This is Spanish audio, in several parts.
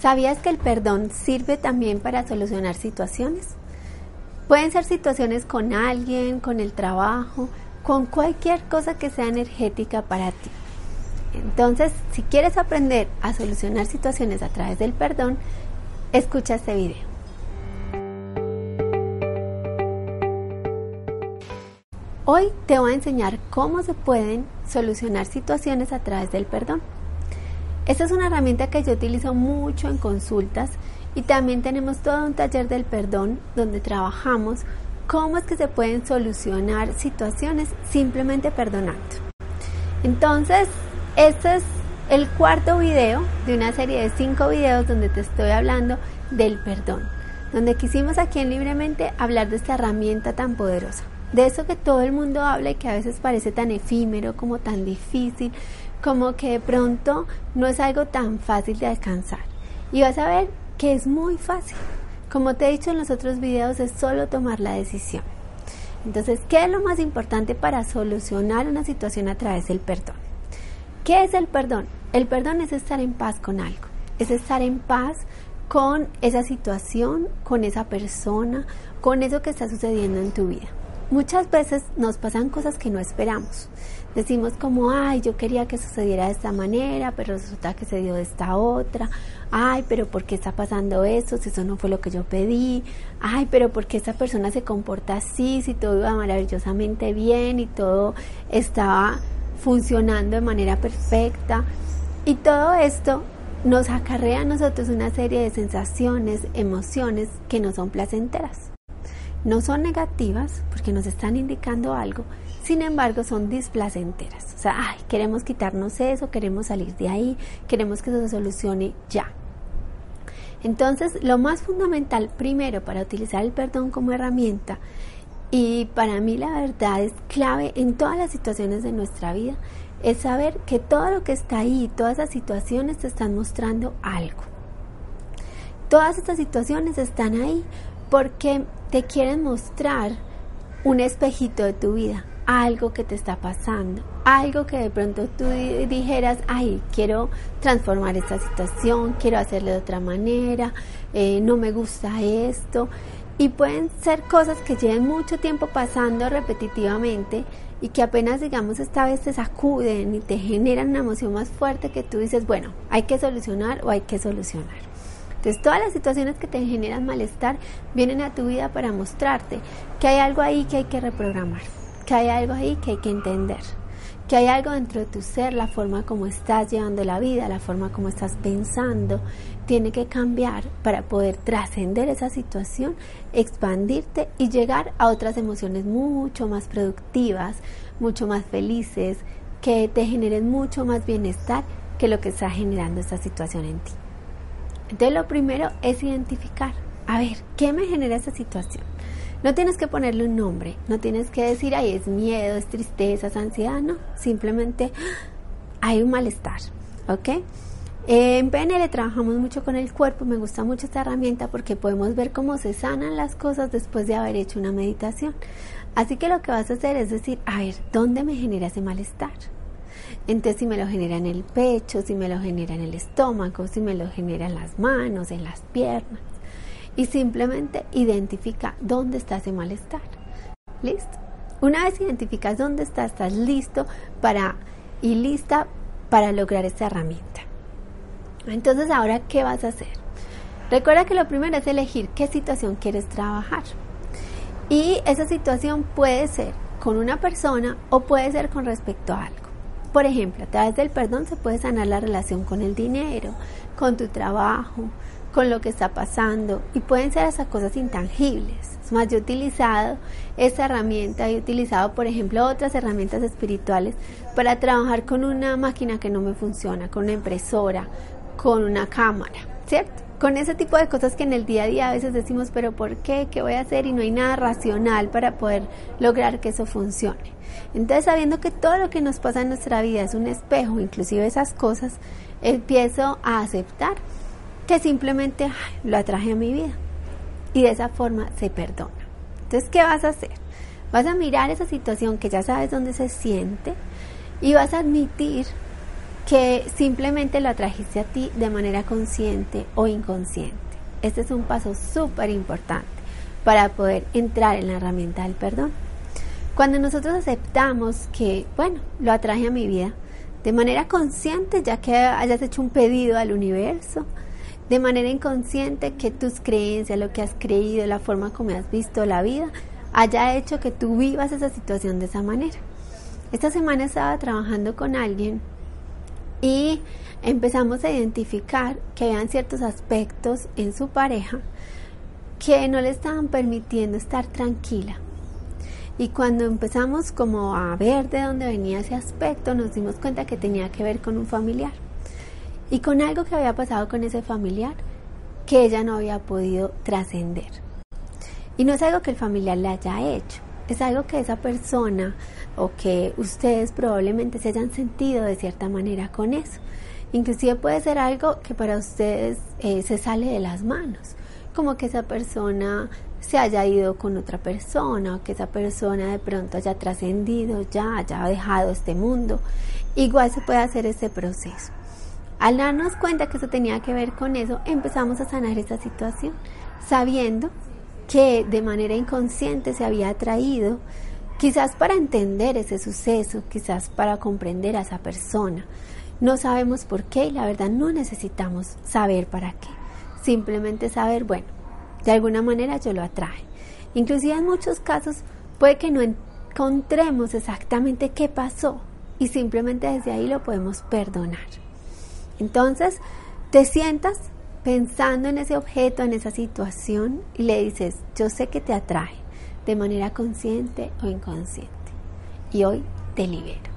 ¿Sabías que el perdón sirve también para solucionar situaciones? Pueden ser situaciones con alguien, con el trabajo, con cualquier cosa que sea energética para ti. Entonces, si quieres aprender a solucionar situaciones a través del perdón, escucha este video. Hoy te voy a enseñar cómo se pueden solucionar situaciones a través del perdón. Esta es una herramienta que yo utilizo mucho en consultas y también tenemos todo un taller del perdón donde trabajamos cómo es que se pueden solucionar situaciones simplemente perdonando. Entonces, este es el cuarto video de una serie de cinco videos donde te estoy hablando del perdón, donde quisimos aquí en Libremente hablar de esta herramienta tan poderosa, de eso que todo el mundo habla y que a veces parece tan efímero, como tan difícil, como que de pronto no es algo tan fácil de alcanzar. Y vas a ver que es muy fácil. Como te he dicho en los otros videos, es solo tomar la decisión. Entonces, ¿qué es lo más importante para solucionar una situación a través del perdón? ¿Qué es el perdón? El perdón es estar en paz con algo, es estar en paz con esa situación, con esa persona, con eso que está sucediendo en tu vida. Muchas veces nos pasan cosas que no esperamos. Decimos como, ay, yo quería que sucediera de esta manera, pero resulta que se dio de esta otra. Ay, pero ¿por qué está pasando eso si eso no fue lo que yo pedí? Ay, pero ¿por qué esta persona se comporta así si todo iba maravillosamente bien y todo estaba funcionando de manera perfecta? Y todo esto nos acarrea a nosotros una serie de sensaciones, emociones que no son placenteras. No son negativas porque nos están indicando algo, sin embargo son displacenteras. O sea, ay, queremos quitarnos eso, queremos salir de ahí, queremos que eso se solucione ya. Entonces, lo más fundamental primero para utilizar el perdón como herramienta y para mí la verdad es clave en todas las situaciones de nuestra vida, es saber que todo lo que está ahí, todas esas situaciones te están mostrando algo. Todas estas situaciones están ahí porque te quieren mostrar un espejito de tu vida, algo que te está pasando, algo que de pronto tú dijeras, ay, quiero transformar esta situación, quiero hacerlo de otra manera, eh, no me gusta esto. Y pueden ser cosas que lleven mucho tiempo pasando repetitivamente y que apenas, digamos, esta vez te sacuden y te generan una emoción más fuerte que tú dices, bueno, hay que solucionar o hay que solucionar. Entonces todas las situaciones que te generan malestar vienen a tu vida para mostrarte que hay algo ahí que hay que reprogramar, que hay algo ahí que hay que entender, que hay algo dentro de tu ser, la forma como estás llevando la vida, la forma como estás pensando, tiene que cambiar para poder trascender esa situación, expandirte y llegar a otras emociones mucho más productivas, mucho más felices, que te generen mucho más bienestar que lo que está generando esta situación en ti. Entonces lo primero es identificar, a ver, ¿qué me genera esa situación? No tienes que ponerle un nombre, no tienes que decir, ay, es miedo, es tristeza, es ansiedad, no, simplemente hay un malestar, ¿ok? En PNL trabajamos mucho con el cuerpo, me gusta mucho esta herramienta porque podemos ver cómo se sanan las cosas después de haber hecho una meditación. Así que lo que vas a hacer es decir, a ver, ¿dónde me genera ese malestar? Entonces, si me lo genera en el pecho, si me lo genera en el estómago, si me lo genera en las manos, en las piernas. Y simplemente identifica dónde está ese malestar. ¿Listo? Una vez identificas dónde está, estás listo para y lista para lograr esta herramienta. Entonces, ahora, ¿qué vas a hacer? Recuerda que lo primero es elegir qué situación quieres trabajar. Y esa situación puede ser con una persona o puede ser con respecto a algo. Por ejemplo, a través del perdón se puede sanar la relación con el dinero, con tu trabajo, con lo que está pasando y pueden ser hasta cosas intangibles. Es más, yo he utilizado esta herramienta, he utilizado, por ejemplo, otras herramientas espirituales para trabajar con una máquina que no me funciona, con una impresora, con una cámara, ¿cierto? Con ese tipo de cosas que en el día a día a veces decimos, pero ¿por qué? ¿Qué voy a hacer? Y no hay nada racional para poder lograr que eso funcione. Entonces, sabiendo que todo lo que nos pasa en nuestra vida es un espejo, inclusive esas cosas, empiezo a aceptar que simplemente lo atraje a mi vida. Y de esa forma se perdona. Entonces, ¿qué vas a hacer? Vas a mirar esa situación que ya sabes dónde se siente y vas a admitir que simplemente lo atrajiste a ti de manera consciente o inconsciente. Este es un paso súper importante para poder entrar en la herramienta del perdón. Cuando nosotros aceptamos que, bueno, lo atraje a mi vida de manera consciente, ya que hayas hecho un pedido al universo, de manera inconsciente que tus creencias, lo que has creído, la forma como has visto la vida, haya hecho que tú vivas esa situación de esa manera. Esta semana estaba trabajando con alguien y empezamos a identificar que habían ciertos aspectos en su pareja que no le estaban permitiendo estar tranquila. Y cuando empezamos como a ver de dónde venía ese aspecto, nos dimos cuenta que tenía que ver con un familiar y con algo que había pasado con ese familiar que ella no había podido trascender. Y no es algo que el familiar le haya hecho, es algo que esa persona o que ustedes probablemente se hayan sentido de cierta manera con eso. Inclusive puede ser algo que para ustedes eh, se sale de las manos, como que esa persona se haya ido con otra persona o que esa persona de pronto haya trascendido ya, haya dejado este mundo. Igual se puede hacer ese proceso. Al darnos cuenta que eso tenía que ver con eso, empezamos a sanar esa situación, sabiendo que de manera inconsciente se había traído, quizás para entender ese suceso, quizás para comprender a esa persona. No sabemos por qué y la verdad no necesitamos saber para qué. Simplemente saber, bueno, de alguna manera yo lo atraje. Inclusive en muchos casos puede que no encontremos exactamente qué pasó y simplemente desde ahí lo podemos perdonar. Entonces, te sientas pensando en ese objeto, en esa situación y le dices, yo sé que te atrae de manera consciente o inconsciente y hoy te libero.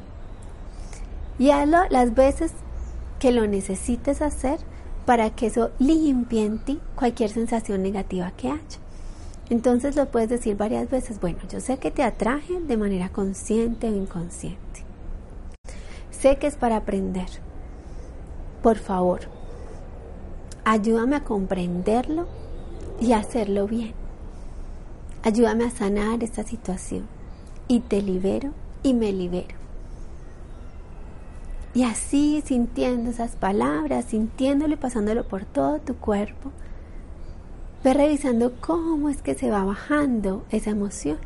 Y hazlo las veces que lo necesites hacer para que eso limpie en ti cualquier sensación negativa que haya. Entonces lo puedes decir varias veces, bueno, yo sé que te atraje de manera consciente o inconsciente. Sé que es para aprender por favor, ayúdame a comprenderlo y a hacerlo bien. Ayúdame a sanar esta situación y te libero y me libero. Y así sintiendo esas palabras, sintiéndolo y pasándolo por todo tu cuerpo, ve revisando cómo es que se va bajando esa emoción.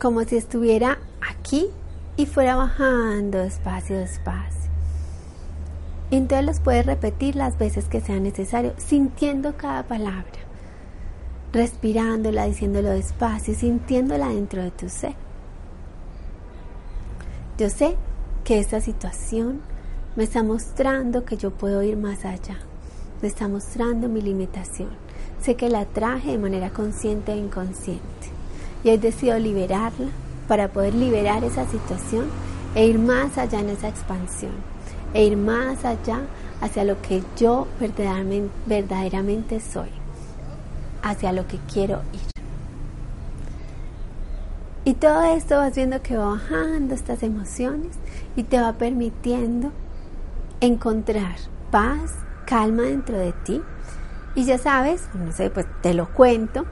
Como si estuviera aquí y fuera bajando despacio, despacio. Entonces los puedes repetir las veces que sea necesario, sintiendo cada palabra, respirándola, diciéndolo despacio, sintiéndola dentro de tu ser. Yo sé que esta situación me está mostrando que yo puedo ir más allá, me está mostrando mi limitación. Sé que la traje de manera consciente e inconsciente y he decidido liberarla para poder liberar esa situación e ir más allá en esa expansión e ir más allá hacia lo que yo verdaderamente, soy, hacia lo que quiero ir. Y todo esto vas viendo que va bajando estas emociones y te va permitiendo encontrar paz, calma dentro de ti. Y ya sabes, no sé, pues te lo cuento,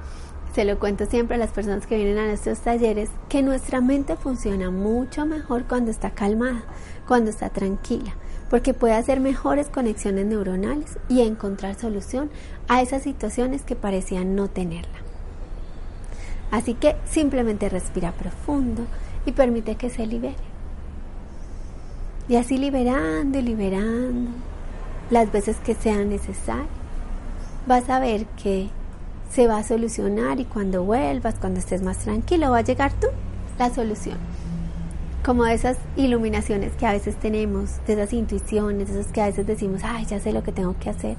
se lo cuento siempre a las personas que vienen a nuestros talleres, que nuestra mente funciona mucho mejor cuando está calmada, cuando está tranquila porque puede hacer mejores conexiones neuronales y encontrar solución a esas situaciones que parecían no tenerla. Así que simplemente respira profundo y permite que se libere. Y así liberando y liberando las veces que sea necesario, vas a ver que se va a solucionar y cuando vuelvas, cuando estés más tranquilo, va a llegar tú la solución. Como de esas iluminaciones que a veces tenemos, de esas intuiciones, de esas que a veces decimos, ay, ya sé lo que tengo que hacer.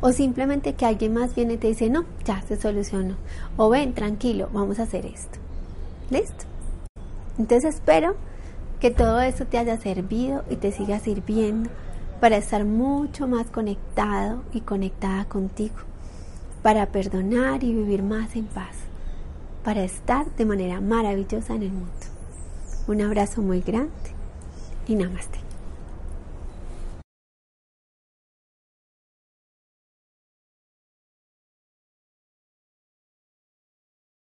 O simplemente que alguien más viene y te dice, no, ya se solucionó. O ven, tranquilo, vamos a hacer esto. ¿Listo? Entonces espero que todo eso te haya servido y te siga sirviendo para estar mucho más conectado y conectada contigo, para perdonar y vivir más en paz, para estar de manera maravillosa en el mundo. Un abrazo muy grande y namaste.